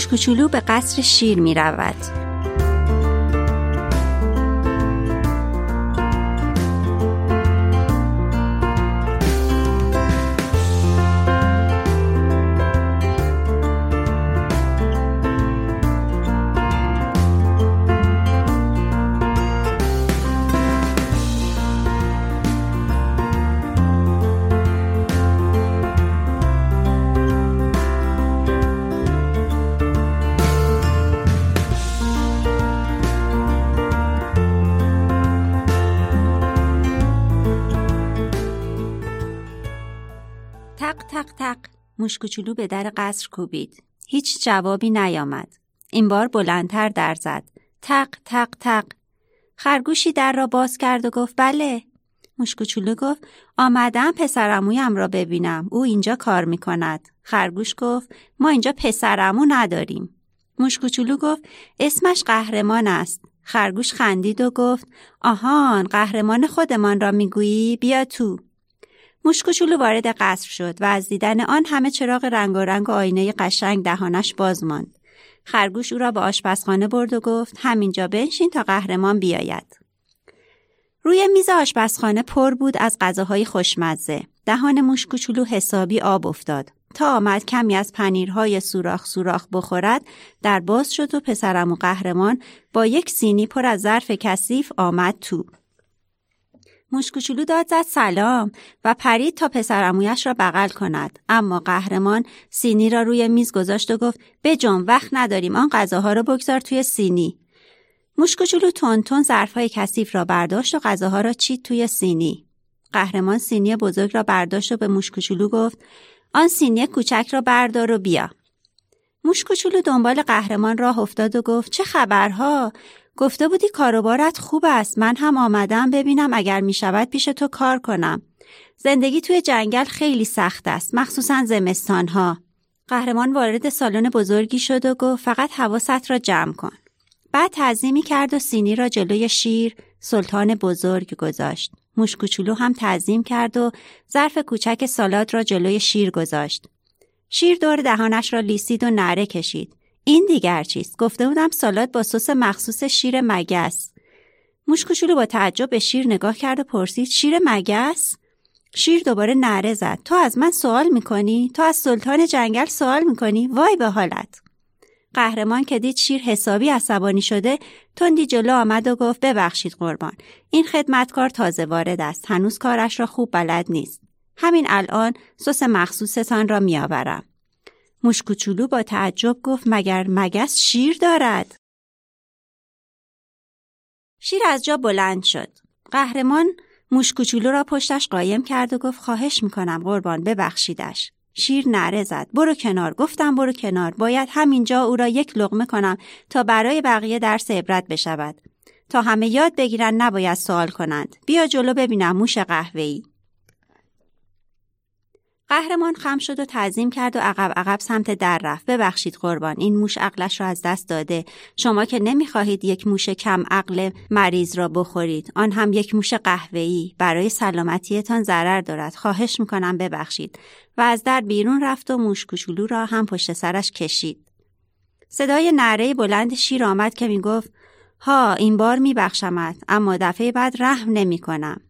موش به قصر شیر می رود. موشکوچولو به در قصر کوبید. هیچ جوابی نیامد. این بار بلندتر در زد. تق تق تق. خرگوشی در را باز کرد و گفت بله. موشکوچولو گفت آمدم پسرمویم را ببینم. او اینجا کار می کند. خرگوش گفت ما اینجا پسرمو نداریم. موشکوچولو گفت اسمش قهرمان است. خرگوش خندید و گفت آهان قهرمان خودمان را می‌گویی بیا تو. موشکوچولو وارد قصر شد و از دیدن آن همه چراغ رنگ و و آینه قشنگ دهانش باز ماند. خرگوش او را به آشپزخانه برد و گفت همینجا بنشین تا قهرمان بیاید. روی میز آشپزخانه پر بود از غذاهای خوشمزه. دهان موشکوچولو حسابی آب افتاد. تا آمد کمی از پنیرهای سوراخ سوراخ بخورد در باز شد و پسرم و قهرمان با یک سینی پر از ظرف کثیف آمد تو. موشکوچولو داد زد سلام و پرید تا پسرمویش را بغل کند. اما قهرمان سینی را روی میز گذاشت و گفت بجام وقت نداریم آن غذاها را بگذار توی سینی. موشکوچولو تون ظرفهای کثیف را برداشت و غذاها را چید توی سینی. قهرمان سینی بزرگ را برداشت و به موشکوچولو گفت آن سینی کوچک را بردار و بیا. موشکوچولو دنبال قهرمان راه افتاد و گفت چه خبرها؟ گفته بودی کاروبارت خوب است. من هم آمدم ببینم اگر می شود پیش تو کار کنم. زندگی توی جنگل خیلی سخت است مخصوصا زمستان ها قهرمان وارد سالن بزرگی شد و گفت فقط حواست را جمع کن. بعد تعظیمی کرد و سینی را جلوی شیر سلطان بزرگ گذاشت. موشکوچولو هم تعظیم کرد و ظرف کوچک سالاد را جلوی شیر گذاشت. شیر دور دهانش را لیسید و نره کشید. این دیگر چیست؟ گفته بودم سالاد با سس مخصوص شیر مگس موشکوشولو با تعجب به شیر نگاه کرد و پرسید شیر مگس شیر دوباره نره زد. تو از من سوال می‌کنی؟ تو از سلطان جنگل سوال می‌کنی؟ وای به حالت. قهرمان که دید شیر حسابی عصبانی شده تندی جلو آمد و گفت ببخشید قربان. این خدمتکار تازه وارد است. هنوز کارش را خوب بلد نیست. همین الان سس مخصوصتان را میآورم. موشکوچولو با تعجب گفت مگر مگس شیر دارد؟ شیر از جا بلند شد. قهرمان موشکوچولو را پشتش قایم کرد و گفت خواهش می‌کنم قربان ببخشیدش. شیر نره زد. برو کنار. گفتم برو کنار. باید همینجا او را یک لغمه کنم تا برای بقیه درس عبرت بشود. تا همه یاد بگیرن نباید سوال کنند. بیا جلو ببینم موش قهوه‌ای. قهرمان خم شد و تعظیم کرد و عقب عقب سمت در رفت. ببخشید قربان این موش عقلش را از دست داده. شما که نمی‌خواهید یک موش کم عقل مریض را بخورید. آن هم یک موش قهوه‌ای. برای سلامتیتان ضرر دارد. خواهش می‌کنم ببخشید. و از در بیرون رفت و موش کوچولو را هم پشت سرش کشید. صدای نره بلند شیر آمد که می‌گفت ها این بار میبخشمت اما دفعه بعد رحم نمی‌کنم.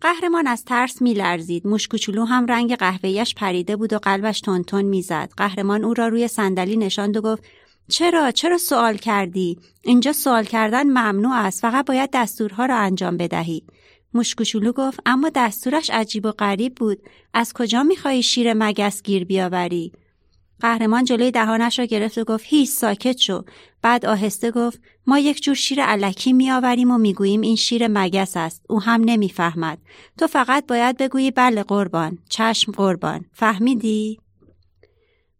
قهرمان از ترس میلرزید. موشکوچولو هم رنگ قهوهیش پریده بود و قلبش تونتون می‌زد. قهرمان او را روی صندلی نشاند و گفت چرا؟ چرا سوال کردی؟ اینجا سوال کردن ممنوع است. فقط باید دستورها را انجام بدهی. موشکوچولو گفت اما دستورش عجیب و غریب بود. از کجا می‌خواهی شیر مگس گیر بیاوری؟ قهرمان جلوی دهانش را گرفت و گفت هیچ ساکت شو. بعد آهسته گفت ما یک جور شیر علکی میآوریم و می‌گوییم این شیر مگس است او هم نمی‌فهمد. تو فقط باید بگویی بله قربان. چشم قربان. فهمیدی؟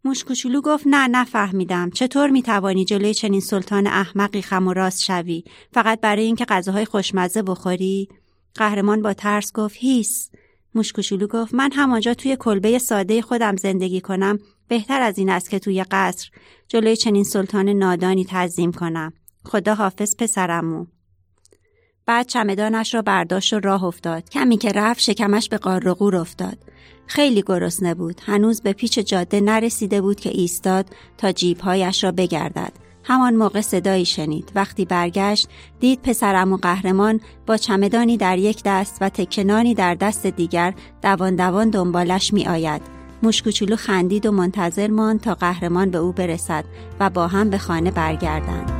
موش کوچولو گفت نه نفهمیدم. چطور می‌توانی جلوی چنین سلطان احمقی خم و راست شوی؟ فقط برای اینکه غذاهای خوشمزه بخوری؟ قهرمان با ترس گفت هیس موش کوچولو گفت من همانجا توی کلبه ساده خودم زندگی کنم. بهتر از این است که توی قصر جلوی چنین سلطان نادانی تعظیم کنم. خدا حافظ پسرمو. بعد چمدانش را برداشت و راه افتاد. کمی که رفت شکمش به قار افتاد. خیلی گرسنه بود. هنوز به پیچ جاده نرسیده بود که ایستاد تا جیبهایش را بگردد. همان موقع صدایی شنید. وقتی برگشت دید پسرم و قهرمان با چمدانی در یک دست و تکنانی در دست دیگر دوان دوان دنبالش می آید موشکوچولو خندید و منتظر ماند تا قهرمان به او برسد و با هم به خانه برگردند.